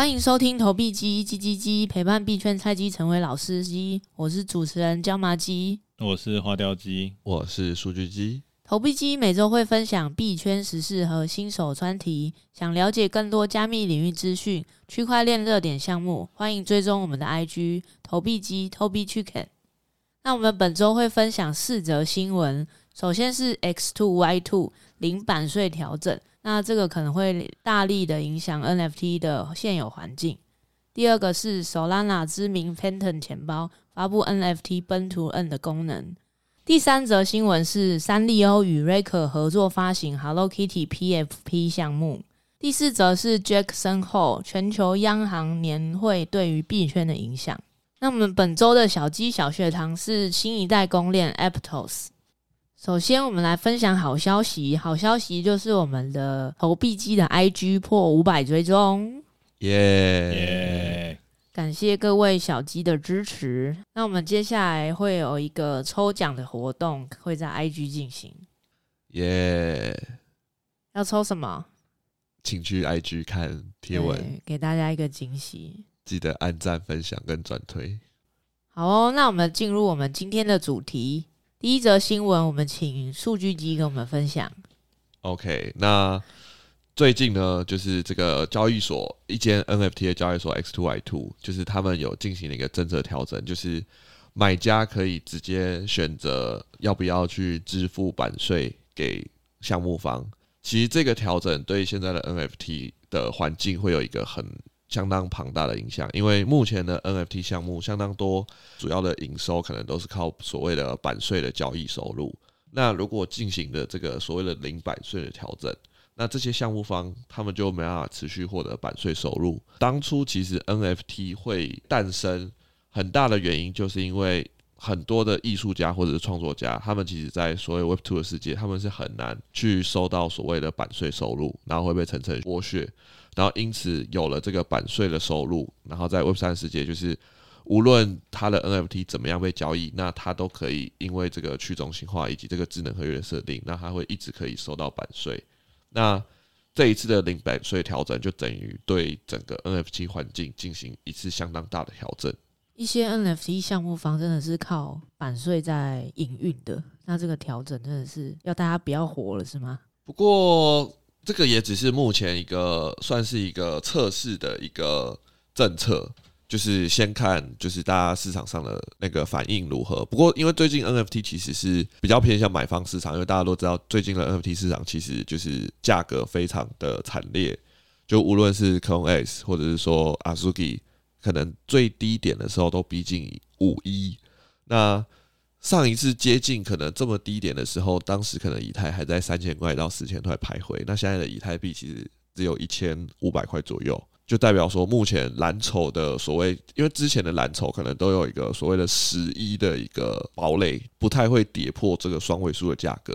欢迎收听投币机叽叽叽，陪伴币圈菜鸡成为老司机。我是主持人椒麻鸡，我是花雕鸡，我是数据鸡。投币机每周会分享币圈时事和新手专题。想了解更多加密领域资讯、区块链热点项目，欢迎追踪我们的 IG 投币机 Tobi Chicken。那我们本周会分享四则新闻。首先是 X2Y2 零版税调整。那这个可能会大力的影响 NFT 的现有环境。第二个是 Solana 知名 Phantom 钱包发布 NFT Burn to Earn 的功能。第三则新闻是三丽鸥与 Raker 合作发行 Hello Kitty PFP 项目。第四则是 Jackson Hole 全球央行年会对于币圈的影响。那我们本周的小鸡小学堂是新一代公链 Aptos。首先，我们来分享好消息。好消息就是我们的投币机的 IG 破五百追踪，耶！感谢各位小鸡的支持。那我们接下来会有一个抽奖的活动，会在 IG 进行，耶！要抽什么？请去 IG 看贴文，给大家一个惊喜。记得按赞、分享跟转推。好哦，那我们进入我们今天的主题。第一则新闻，我们请数据机跟我们分享。OK，那最近呢，就是这个交易所一间 NFT 的交易所 X Two Y Two，就是他们有进行了一个政策调整，就是买家可以直接选择要不要去支付版税给项目方。其实这个调整对现在的 NFT 的环境会有一个很相当庞大的影响，因为目前的 NFT 项目相当多，主要的营收可能都是靠所谓的版税的交易收入。那如果进行的这个所谓的零版税的调整，那这些项目方他们就没办法持续获得版税收入。当初其实 NFT 会诞生很大的原因，就是因为很多的艺术家或者是创作家，他们其实在所谓 Web Two 的世界，他们是很难去收到所谓的版税收入，然后会被层层剥削。然后因此有了这个版税的收入，然后在 Web 三世界，就是无论它的 NFT 怎么样被交易，那它都可以因为这个去中心化以及这个智能合约的设定，那它会一直可以收到版税。那这一次的零版税调整，就等于对整个 NFT 环境进行一次相当大的调整。一些 NFT 项目方真的是靠版税在营运的，那这个调整真的是要大家不要活了，是吗？不过。这个也只是目前一个算是一个测试的一个政策，就是先看就是大家市场上的那个反应如何。不过因为最近 NFT 其实是比较偏向买方市场，因为大家都知道最近的 NFT 市场其实就是价格非常的惨烈，就无论是 c o n e X 或者是说 Azuki，可能最低点的时候都逼近五一。那上一次接近可能这么低点的时候，当时可能以太还在三千块到四千块徘徊。那现在的以太币其实只有一千五百块左右，就代表说目前蓝筹的所谓，因为之前的蓝筹可能都有一个所谓的十一的一个堡垒，不太会跌破这个双位数的价格。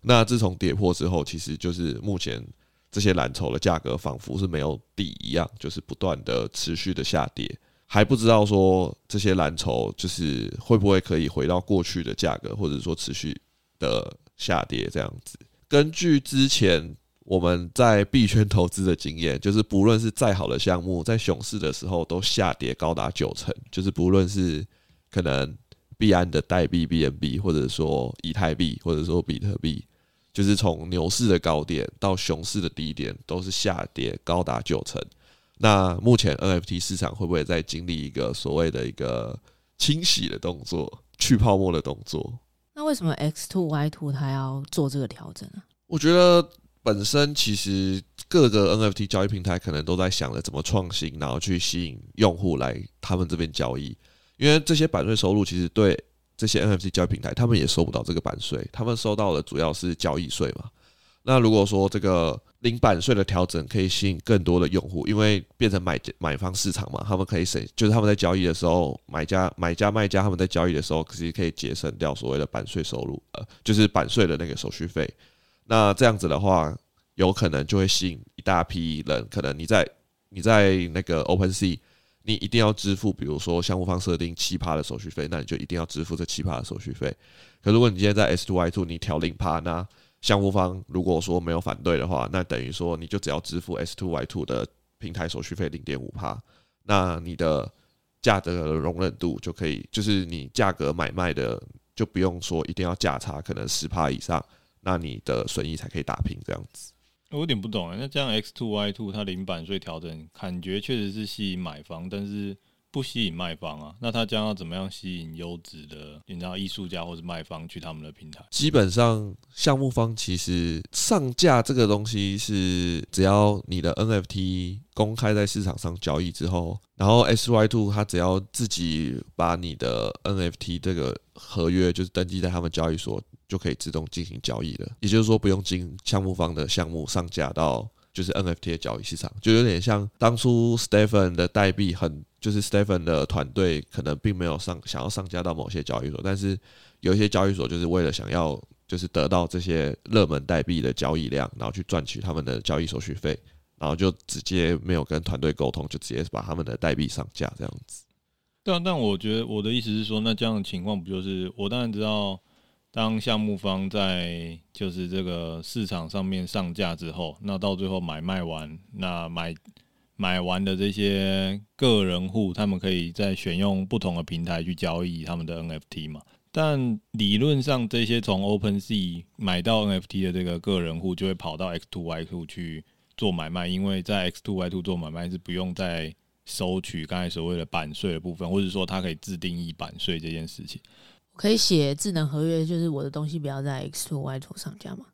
那自从跌破之后，其实就是目前这些蓝筹的价格仿佛是没有底一样，就是不断的持续的下跌。还不知道说这些蓝筹就是会不会可以回到过去的价格，或者说持续的下跌这样子。根据之前我们在币圈投资的经验，就是不论是再好的项目，在熊市的时候都下跌高达九成。就是不论是可能币安的代币 BNB，或者说以太币，或者说比特币，就是从牛市的高点到熊市的低点，都是下跌高达九成。那目前 NFT 市场会不会在经历一个所谓的一个清洗的动作、去泡沫的动作？那为什么 X two Y two 它要做这个调整呢？我觉得本身其实各个 NFT 交易平台可能都在想着怎么创新，然后去吸引用户来他们这边交易。因为这些版税收入其实对这些 NFT 交易平台，他们也收不到这个版税，他们收到的主要是交易税嘛。那如果说这个零版税的调整可以吸引更多的用户，因为变成买买方市场嘛，他们可以省，就是他们在交易的时候，买家、买家、卖家他们在交易的时候，其实可以节省掉所谓的版税收入，呃，就是版税的那个手续费。那这样子的话，有可能就会吸引一大批人，可能你在你在那个 OpenSea，你一定要支付，比如说项目方设定七趴的手续费，那你就一定要支付这七趴的手续费。可如果你今天在 S to Y to，你调零趴呢？项目方如果说没有反对的话，那等于说你就只要支付 S two Y two 的平台手续费零点五趴，那你的价格的容忍度就可以，就是你价格买卖的就不用说一定要价差可能十趴以上，那你的损益才可以打平这样子。我有点不懂啊，那这样 X two Y two 它零版税调整，感觉确实是吸引买方，但是。不吸引卖方啊，那他将要怎么样吸引优质的，你知道艺术家或者卖方去他们的平台？基本上，项目方其实上架这个东西是，只要你的 NFT 公开在市场上交易之后，然后 SY2 他只要自己把你的 NFT 这个合约就是登记在他们交易所，就可以自动进行交易了。也就是说，不用进项目方的项目上架到就是 NFT 的交易市场，就有点像当初 Stephen 的代币很。就是 Stephen 的团队可能并没有上想要上架到某些交易所，但是有一些交易所就是为了想要就是得到这些热门代币的交易量，然后去赚取他们的交易手续费，然后就直接没有跟团队沟通，就直接把他们的代币上架这样子。对啊，但我觉得我的意思是说，那这样的情况不就是我当然知道，当项目方在就是这个市场上面上架之后，那到最后买卖完，那买。买完的这些个人户，他们可以再选用不同的平台去交易他们的 NFT 嘛？但理论上，这些从 OpenSea 买到 NFT 的这个个人户，就会跑到 X2Y2 去做买卖，因为在 X2Y2 做买卖是不用再收取刚才所谓的版税的部分，或者说它可以自定义版税这件事情。可以写智能合约，就是我的东西不要在 x two y 头上架吗？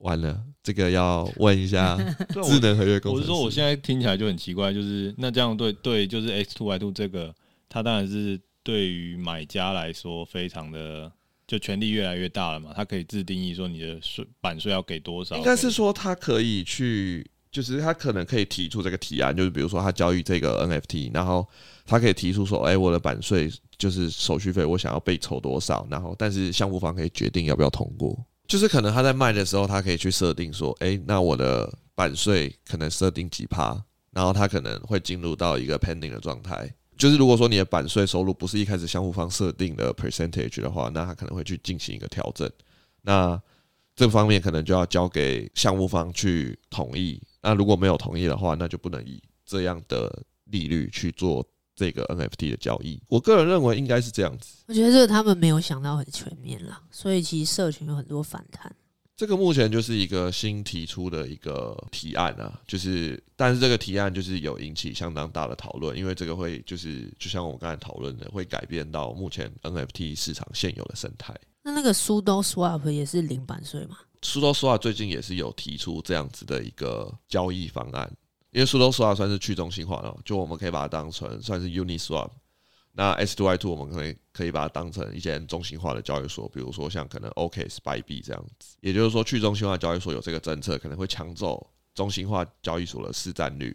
完了，这个要问一下 智能合约公司。我是说，我现在听起来就很奇怪，就是那这样对对，就是 X two Y two 这个，它当然是对于买家来说非常的，就权力越来越大了嘛。它可以自定义说你的税版税要给多少。应该是说，它可以去，就是他可能可以提出这个提案，就是比如说他交易这个 NFT，然后他可以提出说，哎，我的版税就是手续费，我想要被抽多少，然后但是项目方可以决定要不要通过。就是可能他在卖的时候，他可以去设定说，哎，那我的版税可能设定几趴，然后他可能会进入到一个 pending 的状态。就是如果说你的版税收入不是一开始项目方设定的 percentage 的话，那他可能会去进行一个调整。那这方面可能就要交给项目方去同意。那如果没有同意的话，那就不能以这样的利率去做。这个 NFT 的交易，我个人认为应该是这样子。我觉得这个他们没有想到很全面啦，所以其实社群有很多反弹。这个目前就是一个新提出的一个提案啊，就是但是这个提案就是有引起相当大的讨论，因为这个会就是就像我刚才讨论的，会改变到目前 NFT 市场现有的生态。那那个 Sudo Swap 也是零版税吗？Sudo Swap 最近也是有提出这样子的一个交易方案。因为 Sudo Swap 算是去中心化的，就我们可以把它当成算是 Uniswap。那 S Two Y Two 我们可以可以把它当成一间中心化的交易所，比如说像可能 OKX、Bybit 这样子。也就是说，去中心化交易所有这个政策，可能会抢走中心化交易所的市占率。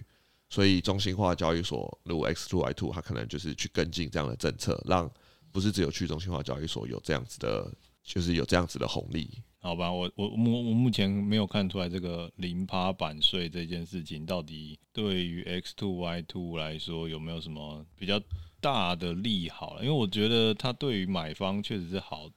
所以，中心化交易所如 X Two Y Two，它可能就是去跟进这样的政策，让不是只有去中心化交易所有这样子的，就是有这样子的红利。好吧，我我目我目前没有看出来这个零趴版税这件事情到底对于 X two Y two 来说有没有什么比较大的利好了？因为我觉得它对于买方确实是好，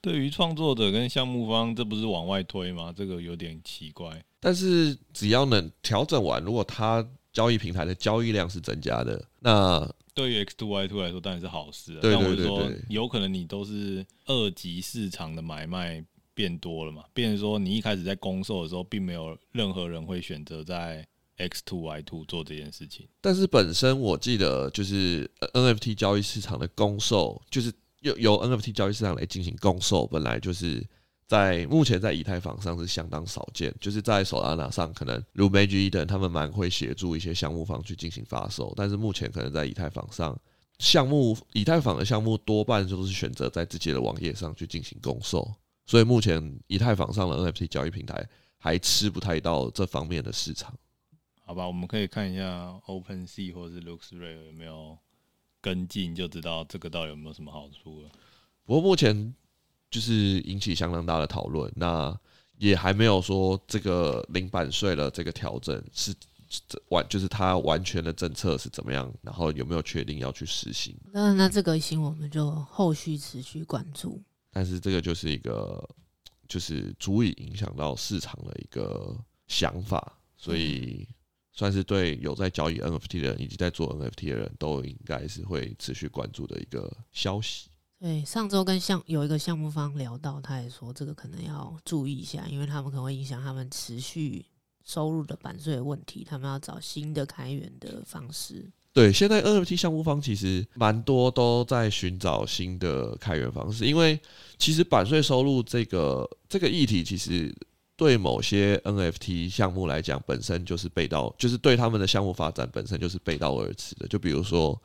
对于创作者跟项目方，这不是往外推吗？这个有点奇怪。但是只要能调整完，如果它交易平台的交易量是增加的，那对于 X two Y two 来说当然是好事。对对对对，但我说有可能你都是二级市场的买卖。变多了嘛？变成说，你一开始在公售的时候，并没有任何人会选择在 X two Y two 做这件事情。但是本身我记得，就是 NFT 交易市场的公售，就是由由 NFT 交易市场来进行公售，本来就是在目前在以太坊上是相当少见。就是在 Solana 上，可能如 Magic Eden 他们蛮会协助一些项目方去进行发售，但是目前可能在以太坊上，项目以太坊的项目多半就是选择在自己的网页上去进行供售。所以目前以太坊上的 NFT 交易平台还吃不太到这方面的市场。好吧，我们可以看一下 OpenSea 或者是 LooksRare 有没有跟进，就知道这个到底有没有什么好处了。不过目前就是引起相当大的讨论，那也还没有说这个零版税的这个调整是完，就是它完全的政策是怎么样，然后有没有确定要去实行？那那这个新闻我们就后续持续关注。但是这个就是一个，就是足以影响到市场的一个想法，所以算是对有在交易 NFT 的人以及在做 NFT 的人都应该是会持续关注的一个消息。对，上周跟项有一个项目方聊到，他也说这个可能要注意一下，因为他们可能会影响他们持续收入的版税问题，他们要找新的开源的方式。对，现在 NFT 项目方其实蛮多都在寻找新的开源方式，因为其实版税收入这个这个议题其实。对某些 NFT 项目来讲，本身就是背道，就是对他们的项目发展本身就是背道而驰的。就比如说，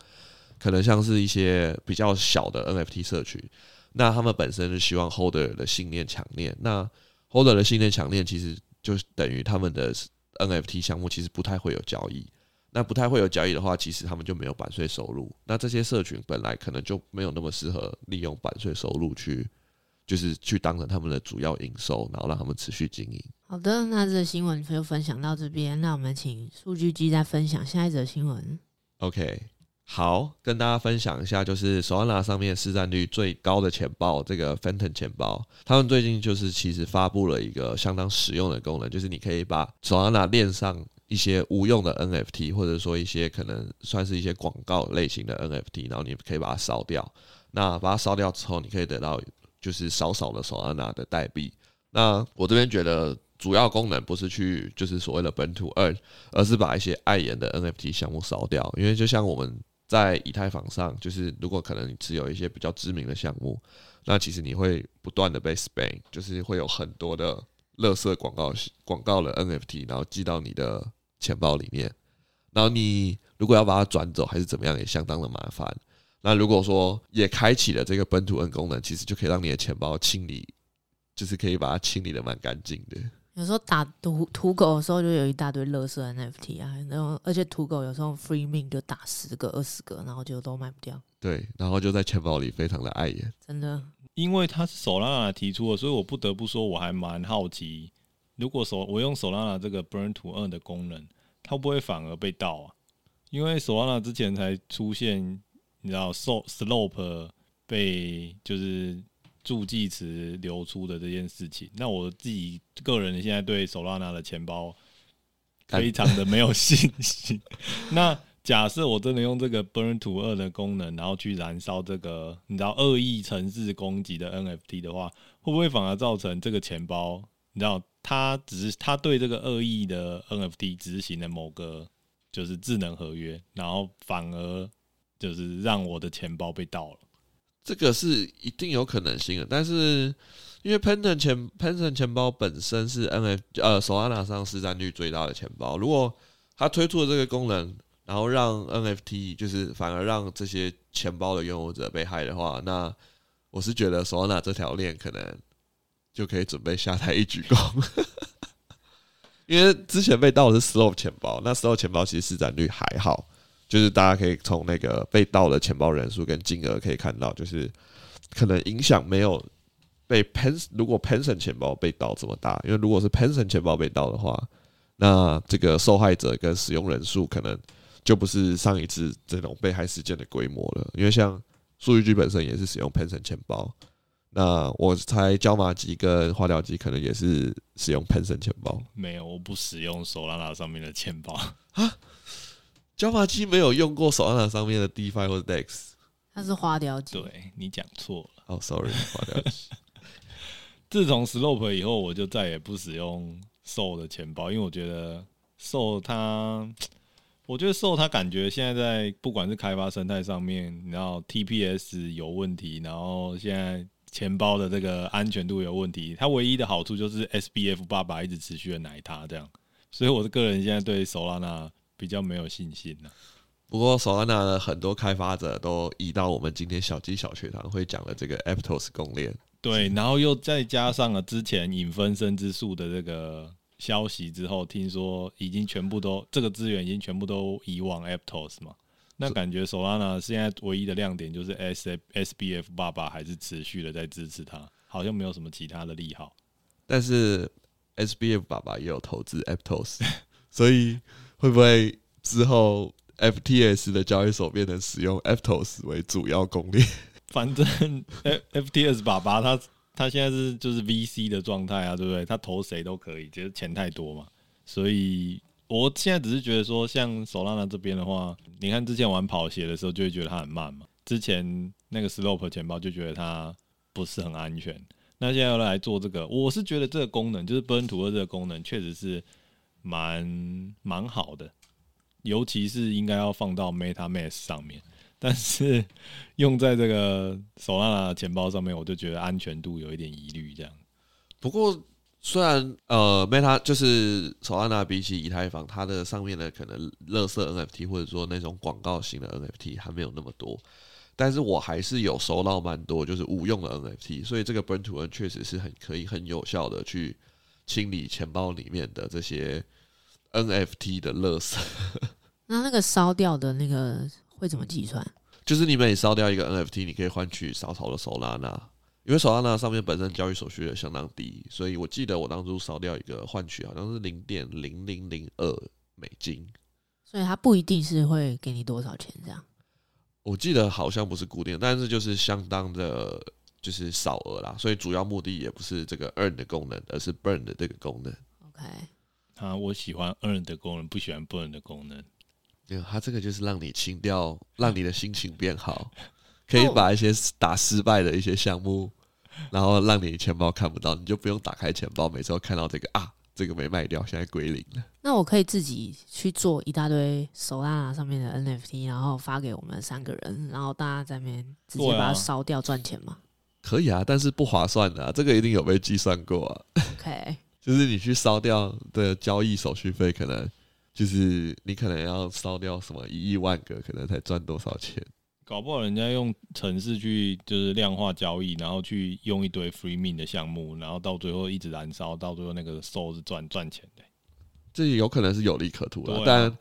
可能像是一些比较小的 NFT 社群，那他们本身是希望 Holder 的信念强烈，那 Holder 的信念强烈，其实就等于他们的 NFT 项目其实不太会有交易。那不太会有交易的话，其实他们就没有版税收入。那这些社群本来可能就没有那么适合利用版税收入去。就是去当成他们的主要营收，然后让他们持续经营。好的，那这个新闻就分享到这边。那我们请数据机再分享下一则新闻。OK，好，跟大家分享一下，就是 Solana 上面市占率最高的钱包，这个 Phantom 钱包，他们最近就是其实发布了一个相当实用的功能，就是你可以把 Solana 链上一些无用的 NFT，或者说一些可能算是一些广告类型的 NFT，然后你可以把它烧掉。那把它烧掉之后，你可以得到。就是少少的 Solana 的代币。那我这边觉得主要功能不是去就是所谓的本土二而是把一些碍眼的 NFT 项目烧掉。因为就像我们在以太坊上，就是如果可能你持有一些比较知名的项目，那其实你会不断的被 spam，就是会有很多的垃圾广告广告的 NFT，然后寄到你的钱包里面。然后你如果要把它转走还是怎么样，也相当的麻烦。那如果说也开启了这个本土 N 功能，其实就可以让你的钱包清理，就是可以把它清理的蛮干净的。有时候打土土狗的时候，就有一大堆垃圾 NFT 啊，然后而且土狗有时候 free mint 就打十个、二十个，然后就都卖不掉。对，然后就在钱包里非常的碍眼。真的，因为它是 Solana 提出的，所以我不得不说，我还蛮好奇，如果手我用 Solana 这个 Burn to Earn 的功能，它会不会反而被盗啊？因为 Solana 之前才出现。你知道，slope 被就是助记词流出的这件事情，那我自己个人现在对 Solana 的钱包非常的没有信心。那假设我真的用这个 Burn to Earn 的功能，然后去燃烧这个你知道恶意城市攻击的 NFT 的话，会不会反而造成这个钱包？你知道，它只是它对这个恶意的 NFT 执行了某个就是智能合约，然后反而。就是让我的钱包被盗了，这个是一定有可能性的。但是因为 Phantom 钱 Phantom 钱包本身是 NFT 呃 Solana 上市占率最大的钱包，如果它推出了这个功能，然后让 NFT 就是反而让这些钱包的拥有者被害的话，那我是觉得 Solana 这条链可能就可以准备下台一鞠躬，因为之前被盗的是 Slope 钱包，那 Slope 钱包其实市占率还好。就是大家可以从那个被盗的钱包人数跟金额可以看到，就是可能影响没有被 Pen 如果 Phantom 钱包被盗这么大，因为如果是 Phantom 钱包被盗的话，那这个受害者跟使用人数可能就不是上一次这种被害事件的规模了。因为像数据机本身也是使用 Phantom 钱包，那我猜椒麻鸡跟花雕鸡可能也是使用 Phantom 钱包。没有，我不使用 Solana 上面的钱包啊。椒麻鸡没有用过 Solana 上面的 DeFi 或者 DEX，它是花雕机。对，你讲错了。哦、oh,，sorry，花雕鸡。自从 Slope 以后，我就再也不使用 Soul 的钱包，因为我觉得 Soul 它，我觉得 Soul 它感觉现在在不管是开发生态上面，然后 TPS 有问题，然后现在钱包的这个安全度有问题。它唯一的好处就是 SBF 爸爸一直持续的奶它这样，所以我的个人现在对 Solana。比较没有信心了。不过，Solana 的很多开发者都移到我们今天小鸡小学堂会讲的这个 Aptos 公链。对，然后又再加上了之前影分身之术的这个消息之后，听说已经全部都这个资源已经全部都移往 Aptos 嘛。那感觉 Solana 现在唯一的亮点就是 S SBF 爸爸还是持续的在支持他，好像没有什么其他的利好。但是 SBF 爸爸也有投资 Aptos，所以。会不会之后 FTS 的交易所变成使用 FTOS 为主要攻略？反正 FTS 爸爸他他现在是就是 VC 的状态啊，对不对？他投谁都可以，就是钱太多嘛。所以我现在只是觉得说，像 Solana 这边的话，你看之前玩跑鞋的时候，就会觉得它很慢嘛。之前那个 Slope 钱包就觉得它不是很安全。那现在要来做这个，我是觉得这个功能，就是 Burn to 这个功能，确实是蛮蛮好的。尤其是应该要放到 MetaMask 上面，但是 用在这个 Solana 钱包上面，我就觉得安全度有一点疑虑。这样，不过。虽然呃，Meta 就是 Solana 比起以太坊，它的上面的可能乐色 NFT 或者说那种广告型的 NFT 还没有那么多，但是我还是有收到蛮多就是无用的 NFT，所以这个 Burn to Earn 确实是很可以很有效的去清理钱包里面的这些 NFT 的垃圾。那那个烧掉的那个会怎么计算？就是你每烧掉一个 NFT，你可以换取少少的 Solana。因为手拉那上面本身交易手续也相当低，所以我记得我当初烧掉一个换取好像是零点零零零二美金，所以它不一定是会给你多少钱这样。我记得好像不是固定，但是就是相当的，就是少额啦。所以主要目的也不是这个 earn 的功能，而是 burn 的这个功能。OK，啊，我喜欢 earn 的功能，不喜欢 burn 的功能。没有，它这个就是让你清掉，让你的心情变好，可以把一些打失败的一些项目。然后让你钱包看不到，你就不用打开钱包，每次都看到这个啊，这个没卖掉，现在归零了。那我可以自己去做一大堆 Solana 上面的 NFT，然后发给我们三个人，然后大家在那边直接把它烧掉赚钱吗？可以啊，但是不划算的啊，这个一定有被计算过啊。OK，就是你去烧掉的交易手续费，可能就是你可能要烧掉什么一亿万个，可能才赚多少钱。搞不好人家用城市去就是量化交易，然后去用一堆 free mint 的项目，然后到最后一直燃烧，到最后那个 SOL 是赚赚钱的。这也有可能是有利可图的，啊、但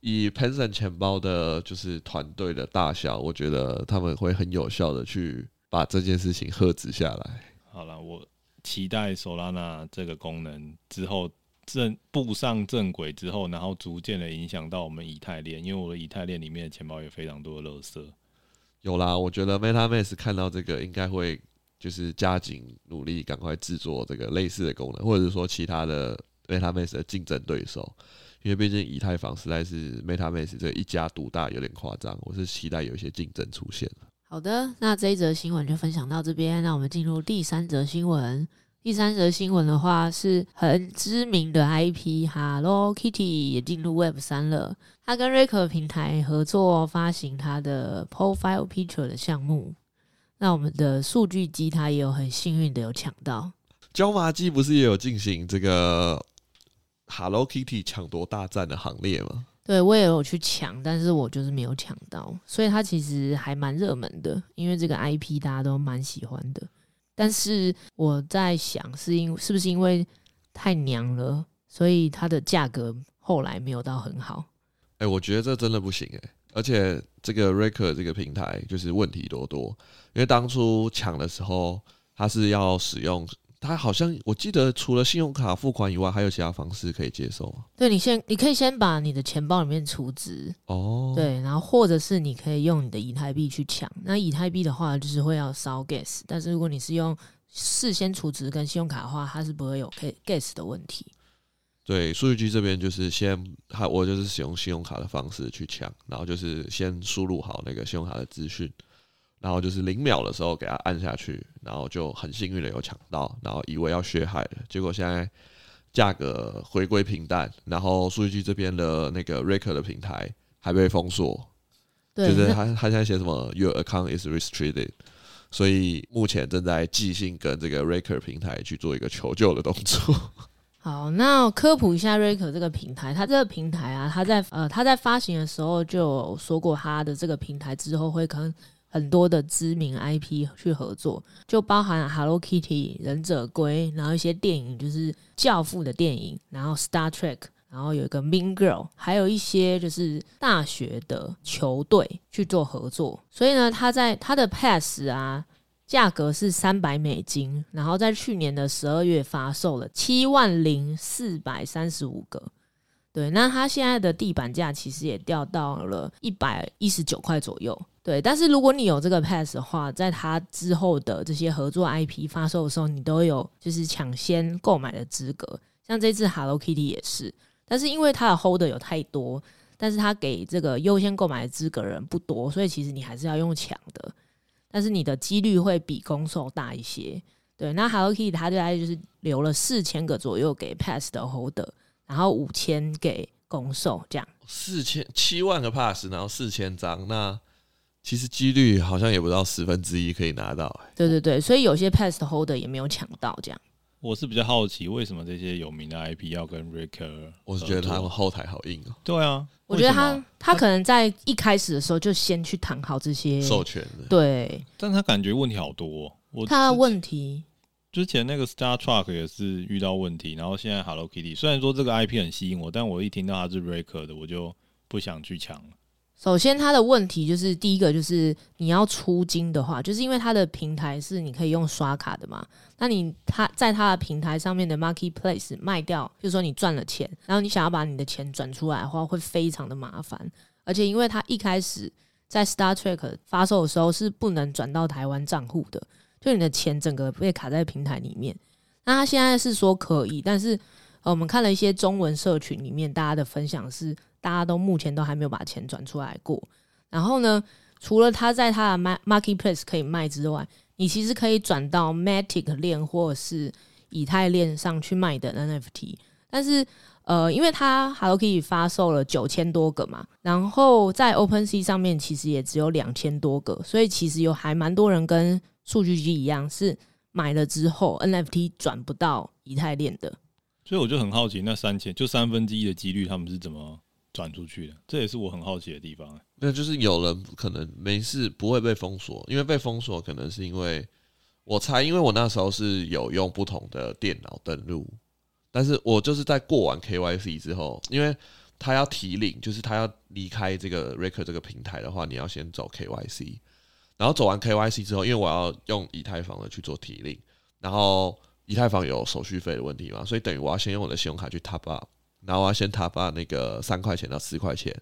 以 Penson 钱包的就是团队的大小，我觉得他们会很有效的去把这件事情遏制下来。好了，我期待 Solana 这个功能之后正步上正轨之后，然后逐渐的影响到我们以太链，因为我的以太链里面的钱包有非常多的垃圾。有啦，我觉得 MetaMask 看到这个应该会就是加紧努力，赶快制作这个类似的功能，或者是说其他的 MetaMask 的竞争对手，因为毕竟以太坊实在是 MetaMask 这一家独大，有点夸张。我是期待有一些竞争出现。好的，那这一则新闻就分享到这边，那我们进入第三则新闻。第三则新闻的话，是很知名的 IP Hello Kitty 也进入 Web 三了。他跟 Raker 平台合作发行他的 Profile Picture 的项目。那我们的数据机他也有很幸运的有抢到。椒麻鸡不是也有进行这个 Hello Kitty 抢夺大战的行列吗？对，我也有去抢，但是我就是没有抢到。所以它其实还蛮热门的，因为这个 IP 大家都蛮喜欢的。但是我在想，是因是不是因为太娘了，所以它的价格后来没有到很好？哎、我觉得这真的不行哎、而且这个 Raker 这个平台就是问题多多，因为当初抢的时候，它是要使用。他好像我记得，除了信用卡付款以外，还有其他方式可以接受。对，你先，你可以先把你的钱包里面储值哦，对，然后或者是你可以用你的以太币去抢。那以太币的话，就是会要烧 gas，但是如果你是用事先储值跟信用卡的话，它是不会有 gas 的问题。对，数据机这边就是先，还我就是使用信用卡的方式去抢，然后就是先输入好那个信用卡的资讯。然后就是零秒的时候给他按下去，然后就很幸运的有抢到，然后以为要血海了，结果现在价格回归平淡，然后数据这边的那个 Raker 的平台还被封锁，对，就是他他现在写什么 Your account is restricted，所以目前正在寄信跟这个 Raker 平台去做一个求救的动作。好，那科普一下 Raker 这个平台，它这个平台啊，它在呃它在发行的时候就有说过，它的这个平台之后会可能。很多的知名 IP 去合作，就包含 Hello Kitty、忍者龟，然后一些电影，就是教父的电影，然后 Star Trek，然后有一个 Mean Girl，还有一些就是大学的球队去做合作。所以呢，它在它的 Pass 啊，价格是三百美金，然后在去年的十二月发售了七万零四百三十五个。对，那它现在的地板价其实也掉到了一百一十九块左右。对，但是如果你有这个 pass 的话，在它之后的这些合作 IP 发售的时候，你都有就是抢先购买的资格。像这次 Hello Kitty 也是，但是因为它的 holder 有太多，但是它给这个优先购买的资格人不多，所以其实你还是要用抢的，但是你的几率会比公售大一些。对，那 Hello Kitty 它大概就是留了四千个左右给 pass 的 holder，然后五千给公售，这样。四千七万个 pass，然后四千张，那其实几率好像也不到十分之一可以拿到。对对对，所以有些 past holder 也没有抢到这样。我是比较好奇，为什么这些有名的 IP 要跟 Raker？我是觉得他们后台好硬哦。对啊，我觉得他他可能在一开始的时候就先去谈好这些授权的。对，但他感觉问题好多他的问题之前那个 Star Truck 也是遇到问题，然后现在 Hello Kitty 虽然说这个 IP 很吸引我，但我一听到它是 Raker 的，我就不想去抢了。首先，它的问题就是第一个就是你要出金的话，就是因为它的平台是你可以用刷卡的嘛。那你它在它的平台上面的 Marketplace 卖掉，就是说你赚了钱，然后你想要把你的钱转出来的话，会非常的麻烦。而且因为它一开始在 Star Trek 发售的时候是不能转到台湾账户的，就你的钱整个被卡在平台里面。那他现在是说可以，但是呃，我们看了一些中文社群里面大家的分享是。大家都目前都还没有把钱转出来过。然后呢，除了他在他的 Marketplace 可以卖之外，你其实可以转到 Matic 链或者是以太链上去卖的 NFT。但是，呃，因为它 Hello Kitty 发售了九千多个嘛，然后在 OpenSea 上面其实也只有两千多个，所以其实有还蛮多人跟数据机一样，是买了之后 NFT 转不到以太链的。所以我就很好奇，那三千就三分之一的几率，他们是怎么？转出去的，这也是我很好奇的地方、欸。那就是有人可能没事不会被封锁，因为被封锁可能是因为我猜，因为我那时候是有用不同的电脑登录，但是我就是在过完 KYC 之后，因为他要提领，就是他要离开这个 Rek 这个平台的话，你要先走 KYC，然后走完 KYC 之后，因为我要用以太坊的去做提领，然后以太坊有手续费的问题嘛，所以等于我要先用我的信用卡去 top up。然后我要先他把那个三块钱到四块钱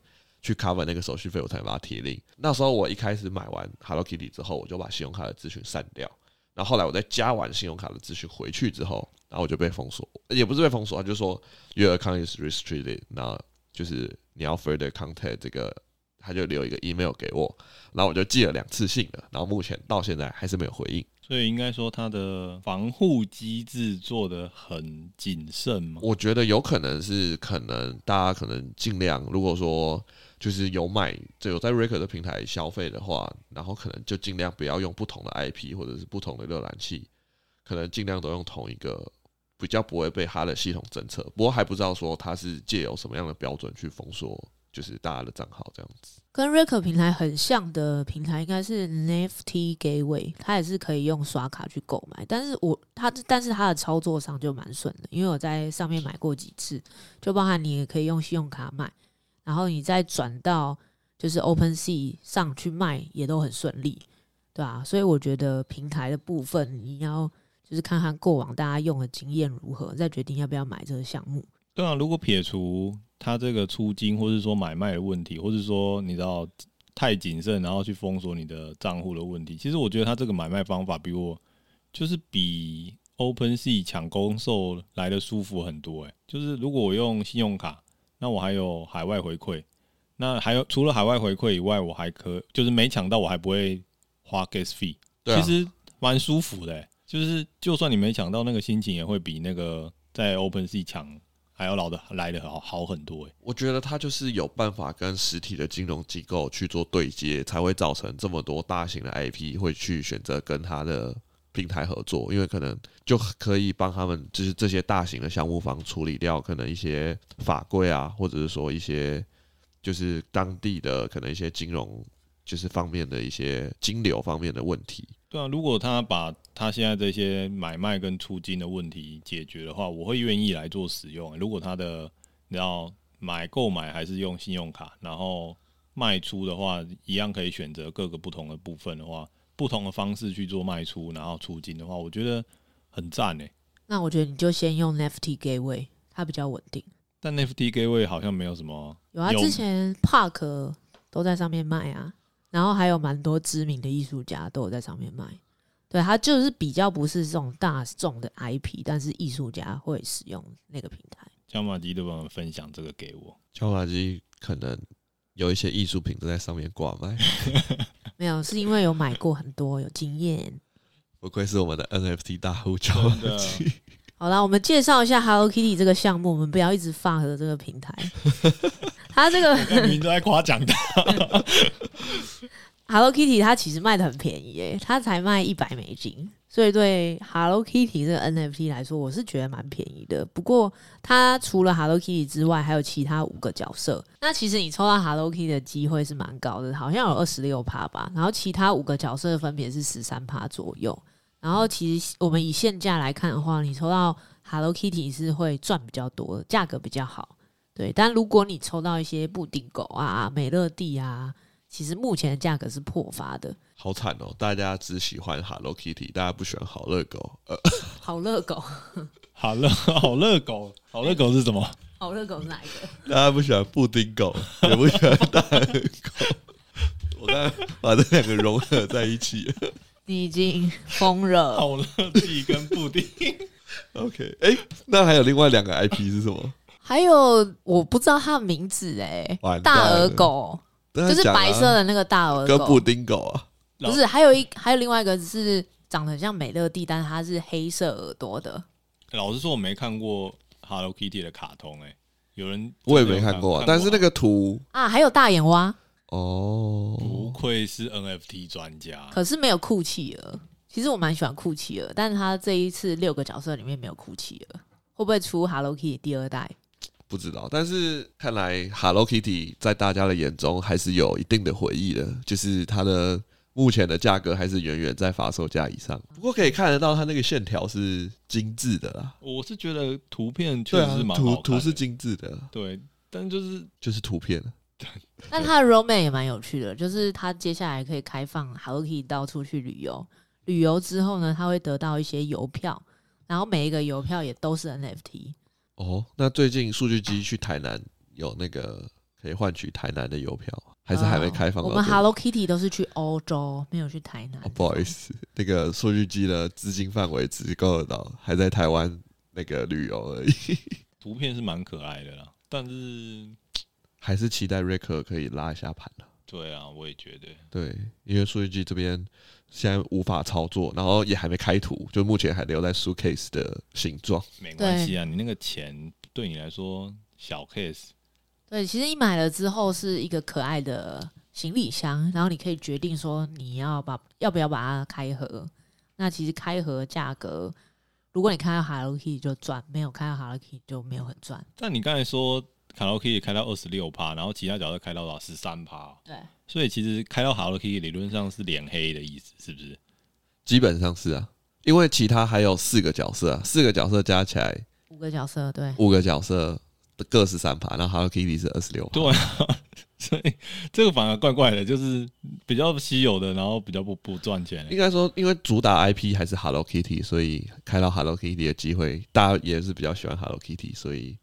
去 cover 那个手续费，我才把它提领。那时候我一开始买完 Hello Kitty 之后，我就把信用卡的资讯删掉。然后后来我再加完信用卡的资讯回去之后，然后我就被封锁，也不是被封锁，他就说 Your account is restricted，那就是你要 further contact 这个，他就留一个 email 给我，然后我就寄了两次信了，然后目前到现在还是没有回应。所以应该说，它的防护机制做得很谨慎嘛？我觉得有可能是，可能大家可能尽量，如果说就是有买，就有在 Raker 的平台消费的话，然后可能就尽量不要用不同的 IP 或者是不同的浏览器，可能尽量都用同一个，比较不会被它的系统侦测。不过还不知道说它是借由什么样的标准去封锁。就是大家的账号这样子，跟 Raker 平台很像的平台应该是 NFT Gateway，它也是可以用刷卡去购买，但是我它但是它的操作上就蛮顺的，因为我在上面买过几次，就包含你也可以用信用卡买，然后你再转到就是 OpenSea 上去卖也都很顺利，对啊，所以我觉得平台的部分你要就是看看过往大家用的经验如何，再决定要不要买这个项目。对啊，如果撇除他这个出金，或是说买卖的问题，或是说你知道太谨慎，然后去封锁你的账户的问题，其实我觉得他这个买卖方法比我就是比 OpenSea 抢攻售来的舒服很多。诶，就是如果我用信用卡，那我还有海外回馈，那还有除了海外回馈以外，我还可就是没抢到，我还不会花 gas fee，其实蛮舒服的。就是就算你没抢到，那个心情也会比那个在 OpenSea 抢。还要老的来的好好很多诶，我觉得他就是有办法跟实体的金融机构去做对接，才会造成这么多大型的 IP 会去选择跟他的平台合作，因为可能就可以帮他们就是这些大型的项目方处理掉可能一些法规啊，或者是说一些就是当地的可能一些金融就是方面的一些金流方面的问题。对啊，如果他把他现在这些买卖跟出金的问题解决的话，我会愿意来做使用。如果他的你要买购买还是用信用卡，然后卖出的话，一样可以选择各个不同的部分的话，不同的方式去做卖出，然后出金的话，我觉得很赞诶。那我觉得你就先用 NFT Gateway，它比较稳定。但 NFT Gateway 好像没有什么有啊，之前 Park 都在上面卖啊。然后还有蛮多知名的艺术家都有在上面卖，对，它就是比较不是这种大众的 IP，但是艺术家会使用那个平台。椒麻鸡都帮我分享这个给我。椒麻鸡可能有一些艺术品都在上面挂卖，没有，是因为有买过很多，有经验。不愧是我们的 NFT 大户椒麻鸡。好啦，我们介绍一下 Hello Kitty 这个项目，我们不要一直放着这个平台。它这个你都在夸奖他。Hello Kitty 它其实卖的很便宜诶，它才卖一百美金。所以对 Hello Kitty 这个 NFT 来说，我是觉得蛮便宜的。不过它除了 Hello Kitty 之外，还有其他五个角色。那其实你抽到 Hello Kitty 的机会是蛮高的，好像有二十六趴吧。然后其他五个角色分别是十三趴左右。然后其实我们以现价来看的话，你抽到 Hello Kitty 是会赚比较多，价格比较好。对，但如果你抽到一些布丁狗啊、美乐蒂啊。其实目前的价格是破发的，好惨哦！大家只喜欢 Hello Kitty，大家不喜欢好乐狗。呃，好乐狗，好乐好乐狗，好乐狗是什么？好乐狗是哪一个？大家不喜欢布丁狗，也不喜欢大乐狗。我刚才把这两个融合在一起，你已经疯了。好乐蒂跟布丁。OK，哎、欸，那还有另外两个 IP 是什么？还有我不知道它的名字哎，大耳狗。就是白色的那个大耳狗，跟布丁狗啊，不是，还有一还有另外一个是长得像美乐蒂，但是它是黑色耳朵的。老实说，我没看过 Hello Kitty 的卡通，哎，有人我也没看过，啊，但是那个图啊，还有大眼蛙。哦，不愧是 NFT 专家，可是没有酷企鹅。其实我蛮喜欢酷企鹅，但是他这一次六个角色里面没有酷企鹅，会不会出 Hello Kitty 第二代？不知道，但是看来 Hello Kitty 在大家的眼中还是有一定的回忆的，就是它的目前的价格还是远远在发售价以上。不过可以看得到它那个线条是精致的啦。我是觉得图片确实是蛮好看的，图图是精致的，对，但就是就是图片。但它的 roadmap 也蛮有趣的，就是它接下来可以开放 Hello Kitty 到处去旅游，旅游之后呢，它会得到一些邮票，然后每一个邮票也都是 NFT。哦，那最近数据机去台南有那个可以换取台南的邮票，还是还没开放？我们 Hello Kitty 都是去欧洲，没有去台南。哦，不好意思，那个数据机的资金范围只够得到还在台湾那个旅游而已。图片是蛮可爱的啦，但是还是期待瑞克可以拉一下盘了。对啊，我也觉得。对，因为数据机这边现在无法操作，然后也还没开图，就目前还留在 suitcase 的形状。没关系啊，你那个钱对你来说小 case。对，其实你买了之后是一个可爱的行李箱，然后你可以决定说你要把要不要把它开盒。那其实开盒价格，如果你看到 Hello Kitty 就赚，没有看到 Hello Kitty 就没有很赚。但你刚才说。Hello Kitty 开到二十六趴，然后其他角色开到了十三趴。对，所以其实开到 Hello Kitty 理论上是脸黑的意思，是不是？基本上是啊，因为其他还有四个角色啊，四个角色加起来五个角色，对，五个角色各十三趴，然后 Hello Kitty 是二十六趴。对啊，所以这个反而怪怪的，就是比较稀有的，然后比较不不赚钱。应该说，因为主打 IP 还是 Hello Kitty，所以开到 Hello Kitty 的机会，大家也是比较喜欢 Hello Kitty，所以。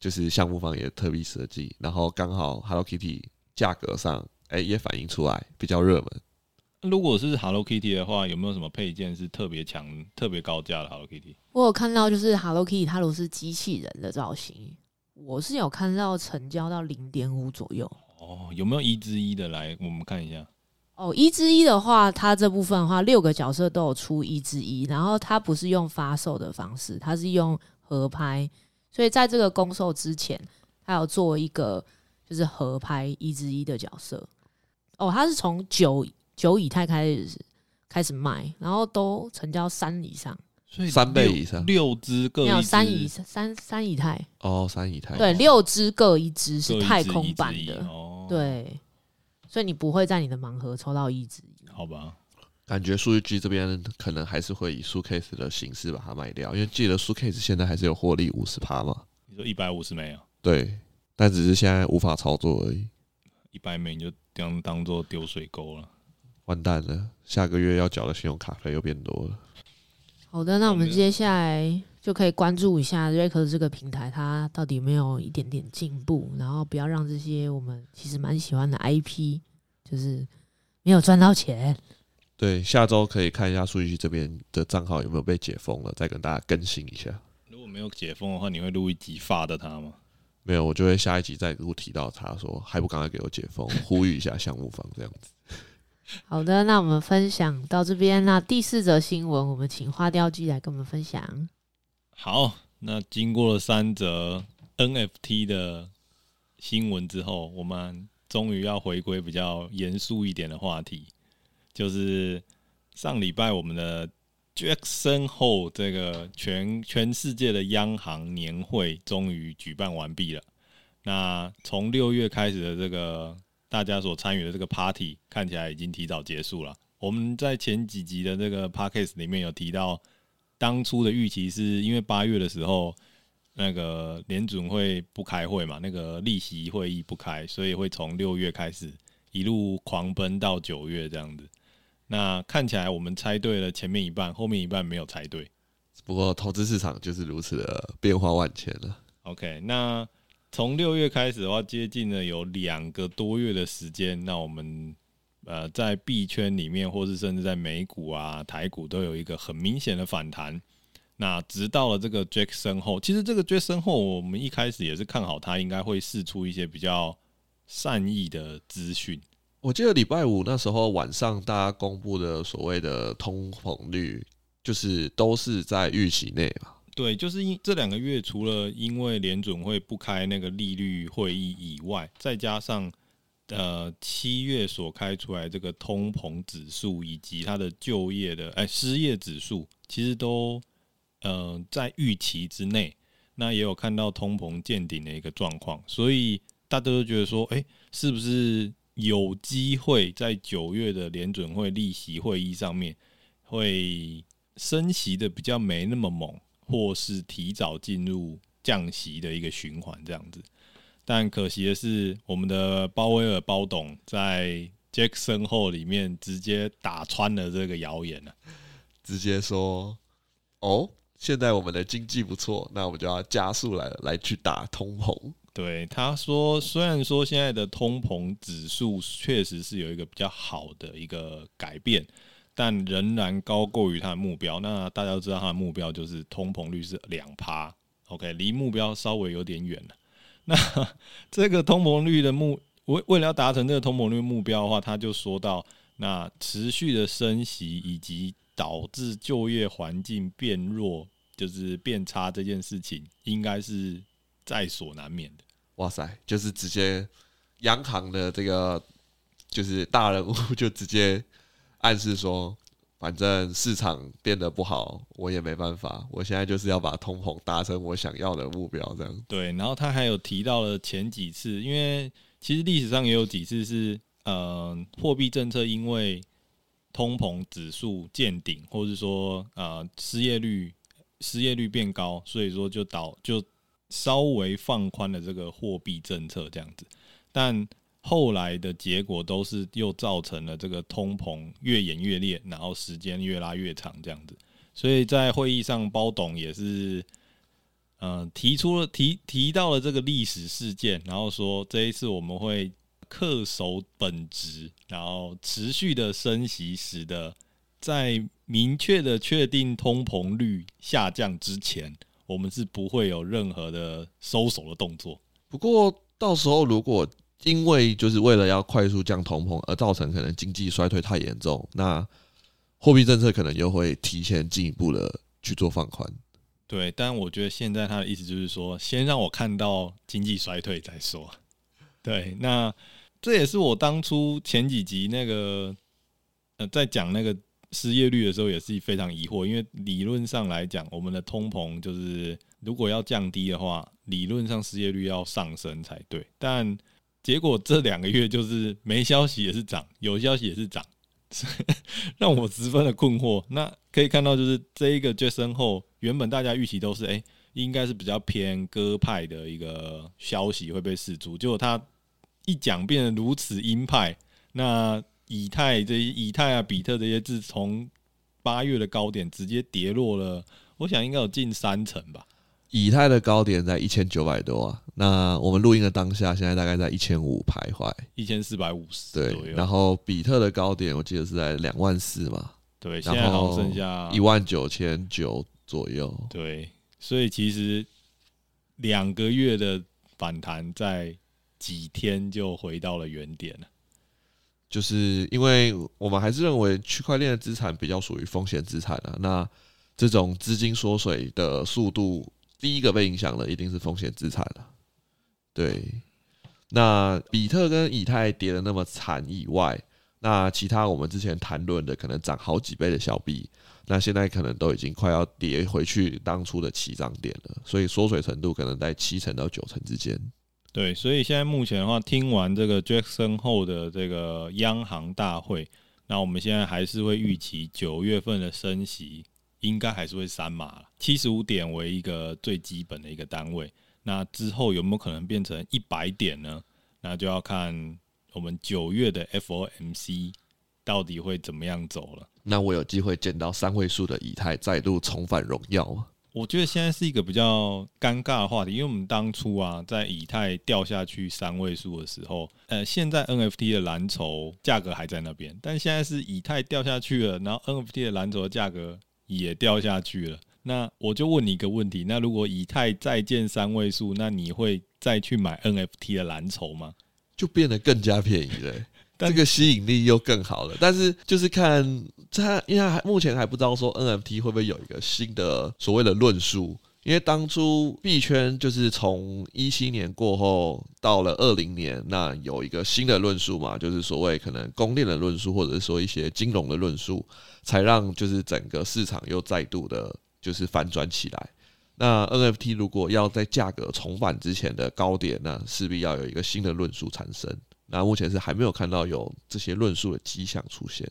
就是项目方也特别设计，然后刚好 Hello Kitty 价格上，哎、欸，也反映出来比较热门。如果是 Hello Kitty 的话，有没有什么配件是特别强、特别高价的 Hello Kitty？我有看到，就是 Hello Kitty 它都是机器人的造型，我是有看到成交到零点五左右。哦，有没有一之一的来？我们看一下。哦，一之一的话，它这部分的话，六个角色都有出一之一，然后它不是用发售的方式，它是用合拍。所以在这个公售之前，他有做一个就是合拍一之一的角色。哦，他是从九九以太开始开始卖，然后都成交三以上，所以三倍以上，六只各一只，没有三以三三以太哦，三以太对，六只各一只是太空版的哦，对，所以你不会在你的盲盒抽到一之一，好吧？感觉数据机这边可能还是会以 suitcase 的形式把它卖掉，因为记得 suitcase 现在还是有获利五十趴嘛。你说一百五十枚啊？对，但只是现在无法操作而已。一百枚你就当当做丢水沟了，完蛋了！下个月要缴的信用卡费又变多了。好的，那我们接下来就可以关注一下 Rex 这个平台，它到底有没有一点点进步，然后不要让这些我们其实蛮喜欢的 IP 就是没有赚到钱。对，下周可以看一下数据这边的账号有没有被解封了，再跟大家更新一下。如果没有解封的话，你会录一集发的他吗？没有，我就会下一集再录提到他说还不赶快给我解封，呼吁一下项目方这样子。好的，那我们分享到这边。那第四则新闻，我们请花雕鸡来跟我们分享。好，那经过了三则 NFT 的新闻之后，我们终于要回归比较严肃一点的话题，就是上礼拜我们的 Jackson Hole 这个全全世界的央行年会终于举办完毕了。那从六月开始的这个。大家所参与的这个 party 看起来已经提早结束了。我们在前几集的这个 podcast 里面有提到，当初的预期是因为八月的时候那个联准会不开会嘛，那个利息会议不开，所以会从六月开始一路狂奔到九月这样子。那看起来我们猜对了前面一半，后面一半没有猜对。不过投资市场就是如此的变化万千了。OK，那。从六月开始的话，接近了有两个多月的时间。那我们呃，在币圈里面，或是甚至在美股啊、台股，都有一个很明显的反弹。那直到了这个 Jackson Hole，其实这个 Jackson Hole，我们一开始也是看好他应该会试出一些比较善意的资讯。我记得礼拜五那时候晚上，大家公布的所谓的通膨率，就是都是在预期内嘛。对，就是因这两个月，除了因为联准会不开那个利率会议以外，再加上呃七月所开出来这个通膨指数以及它的就业的哎失业指数，其实都呃在预期之内。那也有看到通膨见顶的一个状况，所以大家都觉得说，哎，是不是有机会在九月的联准会利息会议上面会升息的比较没那么猛？或是提早进入降息的一个循环这样子，但可惜的是，我们的鲍威尔鲍董在 Jackson Hole 里面直接打穿了这个谣言了，直接说：“哦，现在我们的经济不错，那我们就要加速来来去打通膨。”对，他说：“虽然说现在的通膨指数确实是有一个比较好的一个改变。”但仍然高过于他的目标。那大家都知道，他的目标就是通膨率是两趴，OK，离目标稍微有点远了。那这个通膨率的目，为为了要达成这个通膨率目标的话，他就说到，那持续的升息以及导致就业环境变弱，就是变差这件事情，应该是在所难免的。哇塞，就是直接央行的这个就是大人物就直接。暗示说，反正市场变得不好，我也没办法。我现在就是要把通膨达成我想要的目标，这样。对，然后他还有提到了前几次，因为其实历史上也有几次是，呃，货币政策因为通膨指数见顶，或者说呃失业率失业率变高，所以说就导就稍微放宽了这个货币政策这样子，但。后来的结果都是又造成了这个通膨越演越烈，然后时间越拉越长这样子。所以在会议上，包董也是，嗯、提出了提提到了这个历史事件，然后说这一次我们会恪守本职，然后持续的升息，使得在明确的确定通膨率下降之前，我们是不会有任何的收手的动作。不过到时候如果因为就是为了要快速降通膨而造成可能经济衰退太严重，那货币政策可能又会提前进一步的去做放宽。对，但我觉得现在他的意思就是说，先让我看到经济衰退再说。对，那这也是我当初前几集那个呃在讲那个失业率的时候也是非常疑惑，因为理论上来讲，我们的通膨就是如果要降低的话，理论上失业率要上升才对，但结果这两个月就是没消息也是涨，有消息也是涨，让我十分的困惑。那可以看到，就是这一个决策后原本大家预期都是，哎，应该是比较偏鸽派的一个消息会被释出，结果他一讲变得如此鹰派。那以太这些以太啊、比特这些，自从八月的高点直接跌落了，我想应该有近三成吧。以太的高点在一千九百多啊，那我们录音的当下，现在大概在一千五徘徊，一千四百五十对。然后比特的高点，我记得是在两万四嘛，对，现在好像剩下一万九千九左右。对，所以其实两个月的反弹，在几天就回到了原点了。就是因为我们还是认为区块链的资产比较属于风险资产啊，那这种资金缩水的速度，第一个被影响的一定是风险资产了。对，那比特跟以太跌得那么惨以外，那其他我们之前谈论的可能涨好几倍的小币，那现在可能都已经快要跌回去当初的起涨点了，所以缩水程度可能在七成到九成之间。对，所以现在目前的话，听完这个 Jackson 后的这个央行大会，那我们现在还是会预期九月份的升息应该还是会三码，七十五点为一个最基本的一个单位。那之后有没有可能变成一百点呢？那就要看我们九月的 FOMC 到底会怎么样走了。那我有机会见到三位数的以太再度重返荣耀吗？我觉得现在是一个比较尴尬的话题，因为我们当初啊，在以太掉下去三位数的时候，呃，现在 NFT 的蓝筹价格还在那边，但现在是以太掉下去了，然后 NFT 的蓝筹的价格也掉下去了。那我就问你一个问题：那如果以太再见三位数，那你会再去买 NFT 的蓝筹吗？就变得更加便宜了。这个吸引力又更好了，但是就是看他，因为还目前还不知道说 NFT 会不会有一个新的所谓的论述，因为当初币圈就是从一七年过后到了二零年，那有一个新的论述嘛，就是所谓可能公链的论述，或者是说一些金融的论述，才让就是整个市场又再度的就是反转起来。那 NFT 如果要在价格重返之前的高点，那势必要有一个新的论述产生。那目前是还没有看到有这些论述的迹象出现。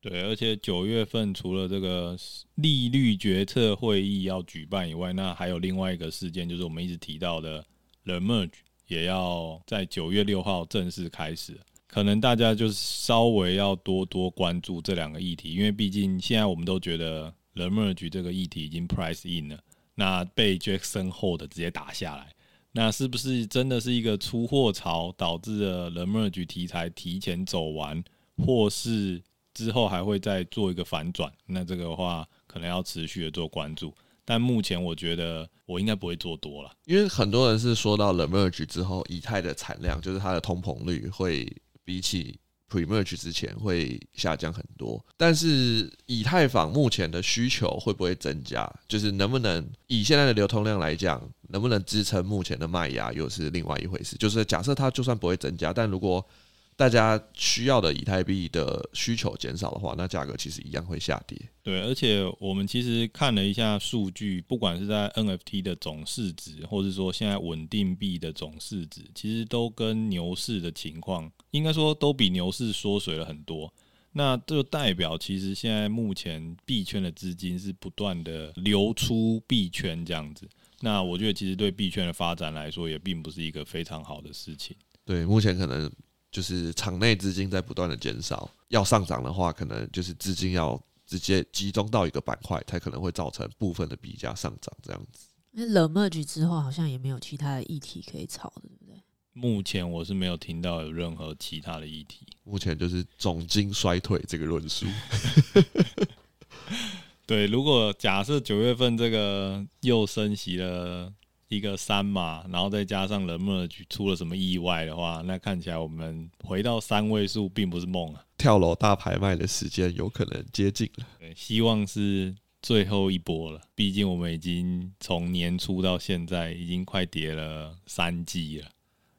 对，而且九月份除了这个利率决策会议要举办以外，那还有另外一个事件，就是我们一直提到的 The Merge 也要在九月六号正式开始。可能大家就是稍微要多多关注这两个议题，因为毕竟现在我们都觉得 The Merge 这个议题已经 price in 了，那被 Jackson Hold 直接打下来。那是不是真的是一个出货潮导致了 The Merge 题材提前走完，或是之后还会再做一个反转？那这个的话可能要持续的做关注。但目前我觉得我应该不会做多了，因为很多人是说到 The Merge 之后，以太的产量就是它的通膨率会比起。Pre-merge 之前会下降很多，但是以太坊目前的需求会不会增加？就是能不能以现在的流通量来讲，能不能支撑目前的卖压，又是另外一回事。就是假设它就算不会增加，但如果大家需要的以太币的需求减少的话，那价格其实一样会下跌。对，而且我们其实看了一下数据，不管是在 NFT 的总市值，或是说现在稳定币的总市值，其实都跟牛市的情况，应该说都比牛市缩水了很多。那这就代表，其实现在目前币圈的资金是不断的流出币圈这样子。那我觉得，其实对币圈的发展来说，也并不是一个非常好的事情。对，目前可能。就是场内资金在不断的减少，要上涨的话，可能就是资金要直接集中到一个板块，才可能会造成部分的比价上涨这样子。那 The Merge 之后好像也没有其他的议题可以炒的，对不对？目前我是没有听到有任何其他的议题。目前就是总经衰退这个论述。对，如果假设九月份这个又升息了。一个三嘛，然后再加上 The Merge 出了什么意外的话，那看起来我们回到三位数并不是梦啊！跳楼大拍卖的时间有可能接近了。对，希望是最后一波了。毕竟我们已经从年初到现在已经快跌了三季了。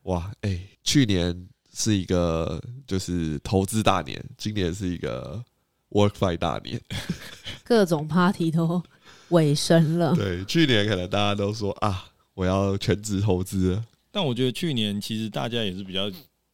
哇，哎、欸，去年是一个就是投资大年，今年是一个 WorkFi 大年，各种 Party 都尾声了。对，去年可能大家都说啊。我要全职投资，但我觉得去年其实大家也是比较，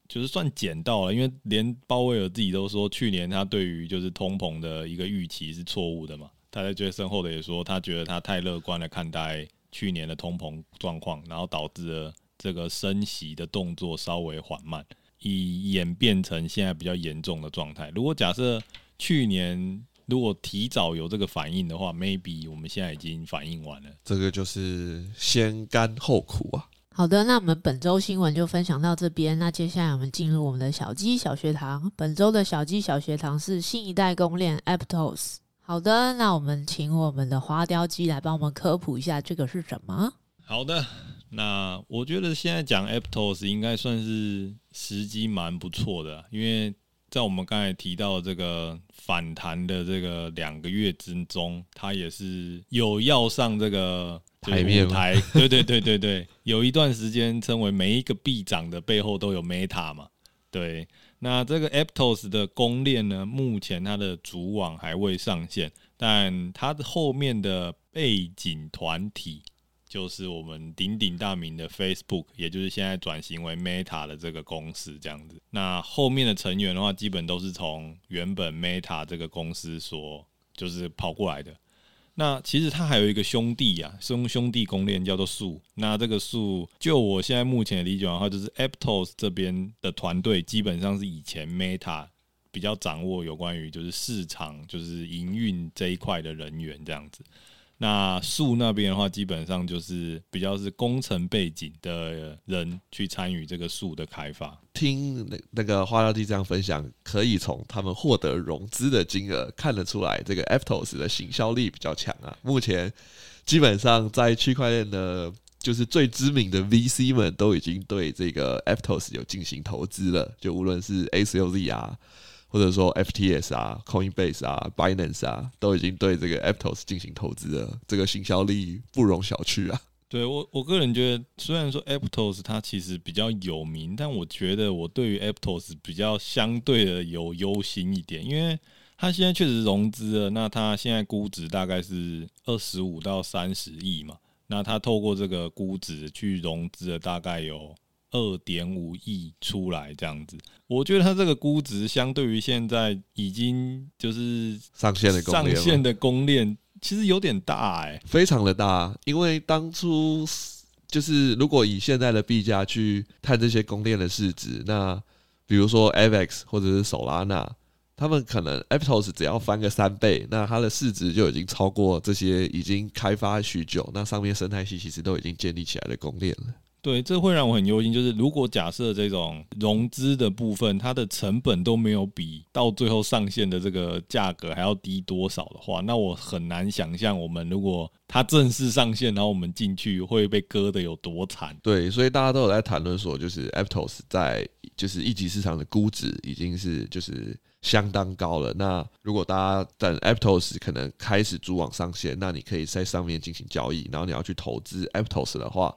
就是算捡到了，因为连鲍威尔自己都说，去年他对于就是通膨的一个预期是错误的嘛。他在最身后的也说，他觉得他太乐观的看待去年的通膨状况，然后导致了这个升息的动作稍微缓慢，以演变成现在比较严重的状态。如果假设去年，如果提早有这个反应的话，maybe 我们现在已经反应完了。这个就是先甘后苦啊。好的，那我们本周新闻就分享到这边。那接下来我们进入我们的小鸡小学堂。本周的小鸡小学堂是新一代公链 Aptos。好的，那我们请我们的花雕鸡来帮我们科普一下这个是什么。好的，那我觉得现在讲 Aptos 应该算是时机蛮不错的，因为在我们刚才提到这个反弹的这个两个月之中，它也是有要上这个台面台，对对对对对，有一段时间称为每一个币涨的背后都有 Meta 嘛，对。那这个 Aptos 的公链呢，目前它的主网还未上线，但它的后面的背景团体就是我们鼎鼎大名的 Facebook，也就是现在转型为 Meta 的这个公司这样子。那后面的成员的话，基本都是从原本 Meta 这个公司所就是跑过来的。那其实他还有一个兄弟啊，兄兄弟公链叫做树。那这个树，就我现在目前的理解的话，就是 Aptos 这边的团队基本上是以前 Meta 比较掌握有关于就是市场就是营运这一块的人员这样子。那树那边的话，基本上就是比较是工程背景的人去参与这个树的开发。听那那个花雕鸡这样分享，可以从他们获得融资的金额看得出来，这个 Aptos 的行销力比较强啊。目前基本上在区块链的，就是最知名的 VC 们都已经对这个 Aptos 有进行投资了，就无论是 ACLZ 啊。或者说 FTS 啊、Coinbase 啊、Binance 啊，都已经对这个 Aptos 进行投资了，这个行销力不容小觑啊。对我，我个人觉得，虽然说 Aptos 它其实比较有名，但我觉得我对于 Aptos 比较相对的有忧心一点，因为它现在确实融资了，那它现在估值大概是二十五到三十亿嘛，那它透过这个估值去融资了，大概有。二点五亿出来这样子，我觉得它这个估值相对于现在已经就是上线的上线的公链，其实有点大哎、欸，非常的大。因为当初就是如果以现在的币价去看这些公链的市值，那比如说 Avex 或者是 Solana，他们可能 Aptos 只要翻个三倍，那它的市值就已经超过这些已经开发许久，那上面生态系其实都已经建立起来的公链了。对，这会让我很忧心。就是如果假设这种融资的部分，它的成本都没有比到最后上线的这个价格还要低多少的话，那我很难想象我们如果它正式上线，然后我们进去会被割得有多惨。对，所以大家都有在谈论说，就是 Aptos 在就是一级市场的估值已经是就是相当高了。那如果大家等 Aptos 可能开始主网上线，那你可以在上面进行交易，然后你要去投资 Aptos 的话。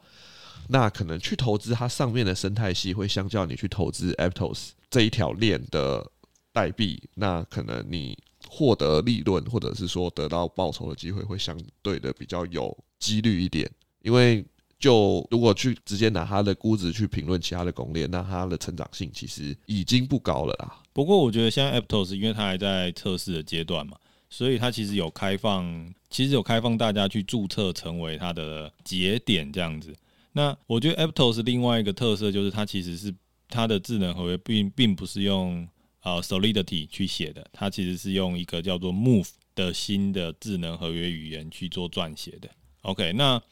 那可能去投资它上面的生态系，会相较你去投资 Aptos 这一条链的代币，那可能你获得利润或者是说得到报酬的机会会相对的比较有几率一点。因为就如果去直接拿它的估值去评论其他的公链，那它的成长性其实已经不高了啦。不过我觉得现在 Aptos 因为它还在测试的阶段嘛，所以它其实有开放，其实有开放大家去注册成为它的节点这样子。那我觉得 Aptos 另外一个特色就是它其实是它的智能合约并并不是用呃 Solidity 去写的，它其实是用一个叫做 Move 的新的智能合约语言去做撰写的。OK，那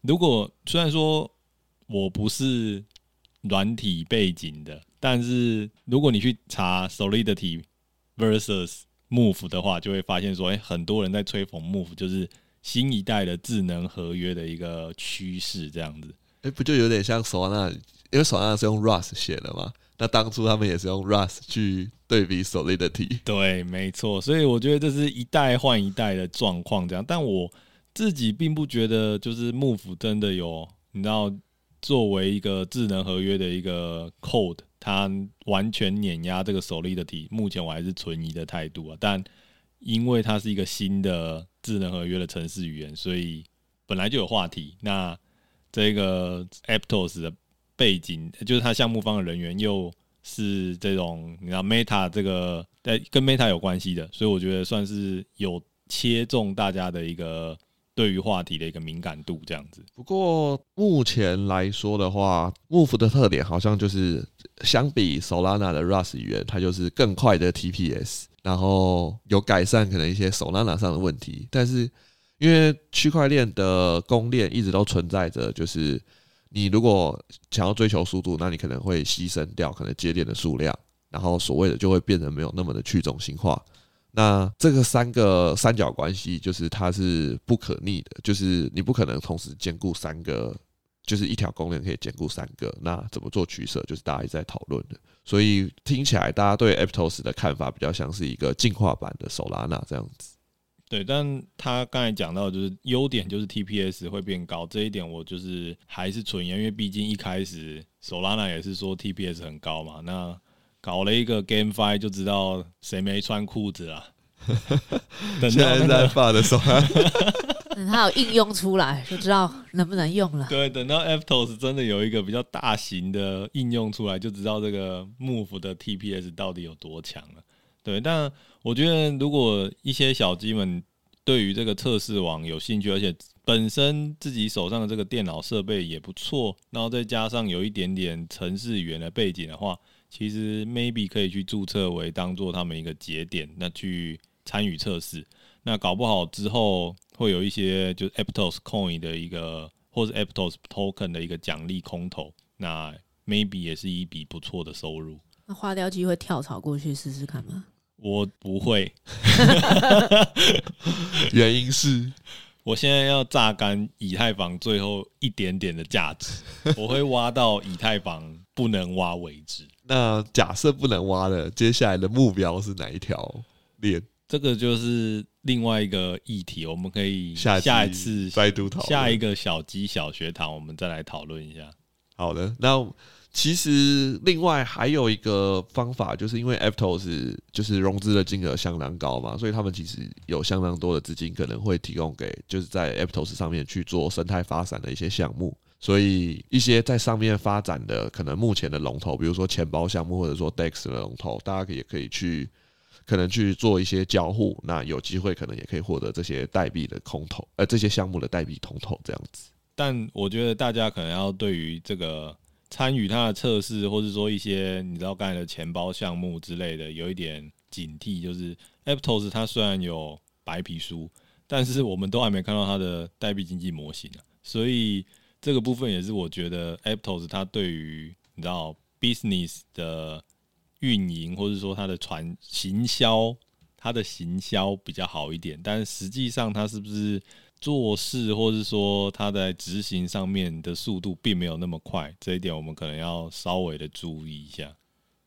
如果虽然说我不是软体背景的，但是如果你去查 Solidity versus Move 的话，就会发现说，哎、很多人在吹捧 Move，就是新一代的智能合约的一个趋势这样子。哎、不就有点像索纳？因为索纳是用 Rust 写的嘛。那当初他们也是用 Rust 去对比 Solidity。对，没错。所以我觉得这是一代换一代的状况，这样。但我自己并不觉得，就是幕府真的有，你知道，作为一个智能合约的一个 Code，它完全碾压这个 Solidity。目前我还是存疑的态度啊。但因为它是一个新的智能合约的程式语言，所以本来就有话题。那这个 Aptos 的背景，就是他项目方的人员又是这种，你知道 Meta 这个在跟 Meta 有关系的，所以我觉得算是有切中大家的一个对于话题的一个敏感度这样子。不过目前来说的话，Move 的特点好像就是相比 Solana 的 Rust 语言，它就是更快的 TPS，然后有改善可能一些 Solana 上的问题，但是。因为区块链的公链一直都存在着，就是你如果想要追求速度，那你可能会牺牲掉可能节点的数量，然后所谓的就会变得没有那么的去中心化。那这个三个三角关系就是它是不可逆的，就是你不可能同时兼顾三个，就是一条公链可以兼顾三个。那怎么做取舍，就是大家一直在讨论的。所以听起来，大家对 Aptos 的看法比较像是一个进化版的 Solana 这样子。对，但他刚才讲到，就是优点就是 TPS 会变高，这一点我就是还是存疑，因为毕竟一开始 Solana 也是说 TPS 很高嘛。那搞了一个 GameFi 就知道谁没穿裤子啊？等现在在发的时候，等它有应用出来就知道能不能用了。对，等到 Aptos 真的有一个比较大型的应用出来，就知道这个 Move 的 TPS 到底有多强了。对，但我觉得如果一些小鸡们对于这个测试网有兴趣，而且本身自己手上的这个电脑设备也不错，然后再加上有一点点程式语言的背景的话。其实 maybe 可以去注册为当做他们一个节点，那去参与测试。那搞不好之后会有一些就是 Aptos Coin 的一个，或是 Aptos Token 的一个奖励空投，那 maybe 也是一笔不错的收入。那花雕鸡会跳槽过去试试看吗？我不会，原因是我现在要榨干以太坊最后一点点的价值，我会挖到以太坊不能挖为止。那假设不能挖了，接下来的目标是哪一条链？这个就是另外一个议题，我们可以下下一次再度讨论。下一个小鸡小学堂，我们再来讨论一下。好的，那其实另外还有一个方法，就是因为 Aptos 就是融资的金额相当高嘛，所以他们其实有相当多的资金可能会提供给就是在 Aptos 上面去做生态发展的一些项目。所以一些在上面发展的可能目前的龙头，比如说钱包项目或者说 DEX 的龙头，大家也可以去可能去做一些交互，那有机会可能也可以获得这些代币的空投，呃，这些项目的代币空投这样子。但我觉得大家可能要对于这个参与它的测试，或者说一些你知道刚才的钱包项目之类的，有一点警惕。就是 Aptos 它虽然有白皮书，但是我们都还没看到它的代币经济模型啊，所以。这个部分也是我觉得 Aptos 它对于你知道 business 的运营，或者说它的传行销，它的行销比较好一点，但实际上它是不是做事，或是说他在执行上面的速度并没有那么快，这一点我们可能要稍微的注意一下。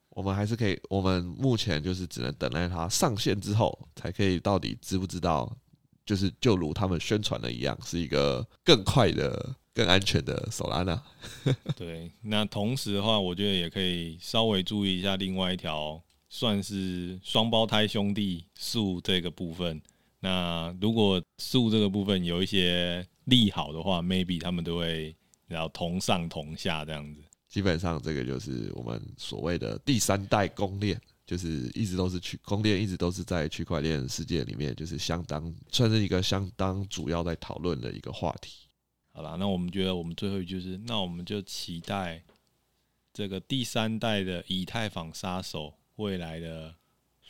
我们还是可以，我们目前就是只能等待它上线之后，才可以到底知不知道，就是就如他们宣传的一样，是一个更快的。更安全的 Solana。对，那同时的话，我觉得也可以稍微注意一下另外一条算是双胞胎兄弟树这个部分。那如果树这个部分有一些利好的话，maybe 他们都会然后同上同下这样子。基本上这个就是我们所谓的第三代公链，就是一直都是区公链，一直都是在区块链世界里面，就是相当算是一个相当主要在讨论的一个话题。好了，那我们觉得我们最后一句是，那我们就期待这个第三代的以太坊杀手未来的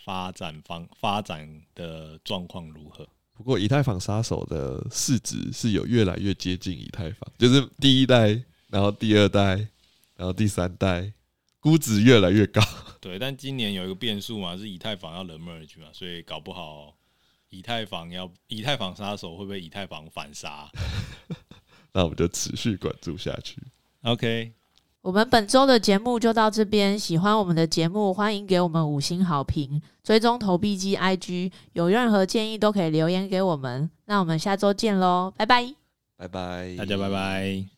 发展方发展的状况如何？不过以太坊杀手的市值是有越来越接近以太坊，就是第一代，然后第二代，然后第三代，估值越来越高。对，但今年有一个变数嘛，是以太坊要 merge 嘛，所以搞不好以太坊要以太坊杀手会不会以太坊反杀？那我们就持续关注下去。OK，我们本周的节目就到这边。喜欢我们的节目，欢迎给我们五星好评，追踪投币机 IG。有任何建议都可以留言给我们。那我们下周见喽，拜拜，拜拜，大家拜拜。